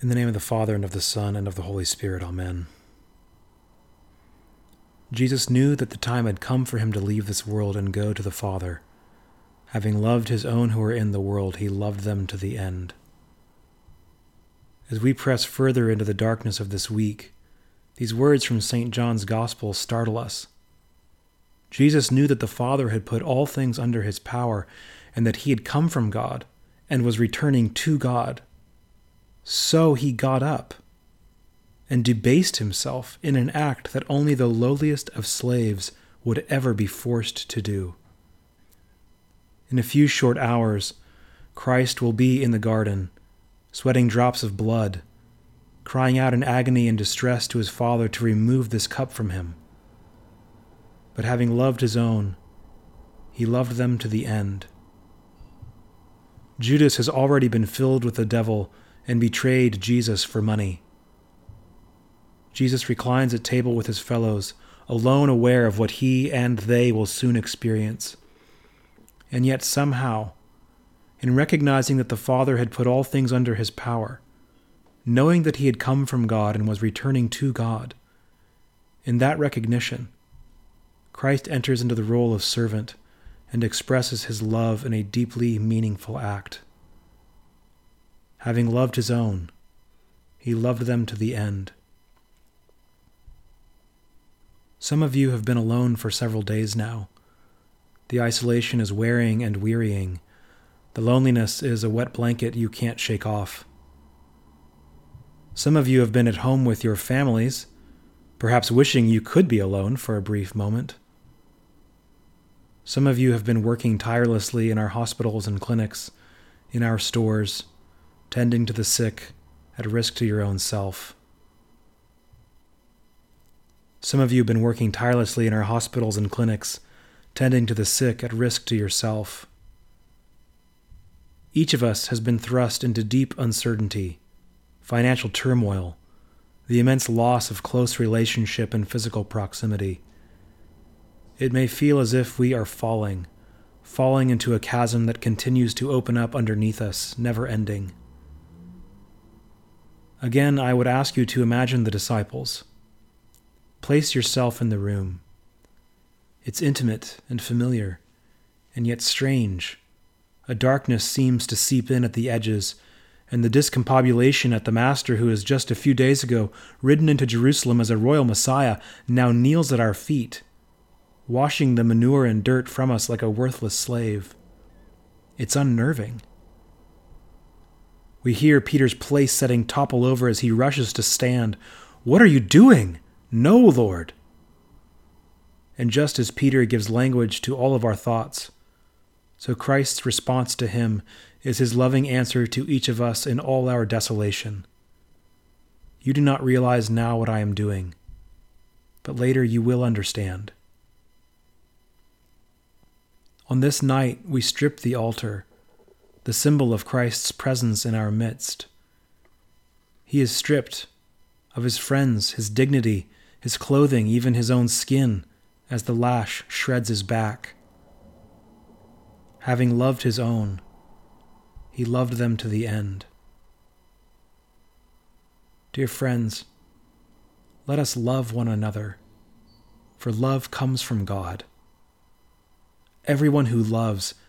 In the name of the Father, and of the Son, and of the Holy Spirit, Amen. Jesus knew that the time had come for him to leave this world and go to the Father. Having loved his own who were in the world, he loved them to the end. As we press further into the darkness of this week, these words from St. John's Gospel startle us. Jesus knew that the Father had put all things under his power, and that he had come from God and was returning to God. So he got up and debased himself in an act that only the lowliest of slaves would ever be forced to do. In a few short hours, Christ will be in the garden, sweating drops of blood, crying out in agony and distress to his Father to remove this cup from him. But having loved his own, he loved them to the end. Judas has already been filled with the devil and betrayed Jesus for money. Jesus reclines at table with his fellows, alone aware of what he and they will soon experience. And yet, somehow, in recognizing that the Father had put all things under his power, knowing that he had come from God and was returning to God, in that recognition, Christ enters into the role of servant and expresses his love in a deeply meaningful act. Having loved his own, he loved them to the end. Some of you have been alone for several days now. The isolation is wearing and wearying. The loneliness is a wet blanket you can't shake off. Some of you have been at home with your families, perhaps wishing you could be alone for a brief moment. Some of you have been working tirelessly in our hospitals and clinics, in our stores, tending to the sick at risk to your own self. Some of you have been working tirelessly in our hospitals and clinics, tending to the sick at risk to yourself. Each of us has been thrust into deep uncertainty, financial turmoil, the immense loss of close relationship and physical proximity. It may feel as if we are falling, falling into a chasm that continues to open up underneath us, never ending. Again, I would ask you to imagine the disciples. Place yourself in the room. It's intimate and familiar, and yet strange. A darkness seems to seep in at the edges, and the discombobulation at the Master who has just a few days ago ridden into Jerusalem as a royal Messiah now kneels at our feet, washing the manure and dirt from us like a worthless slave. It's unnerving. We hear Peter's place setting topple over as he rushes to stand. What are you doing? No, Lord. And just as Peter gives language to all of our thoughts, so Christ's response to him is his loving answer to each of us in all our desolation. You do not realize now what I am doing, but later you will understand. On this night, we strip the altar, the symbol of Christ's presence in our midst. He is stripped of his friends, his dignity, his clothing, even his own skin, as the lash shreds his back. Having loved his own, he loved them to the end. Dear friends, let us love one another, for love comes from God. Everyone who loves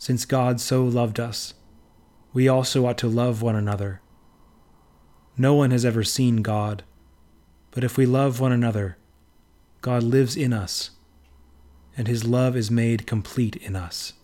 since God so loved us, we also ought to love one another. No one has ever seen God, but if we love one another, God lives in us and his love is made complete in us.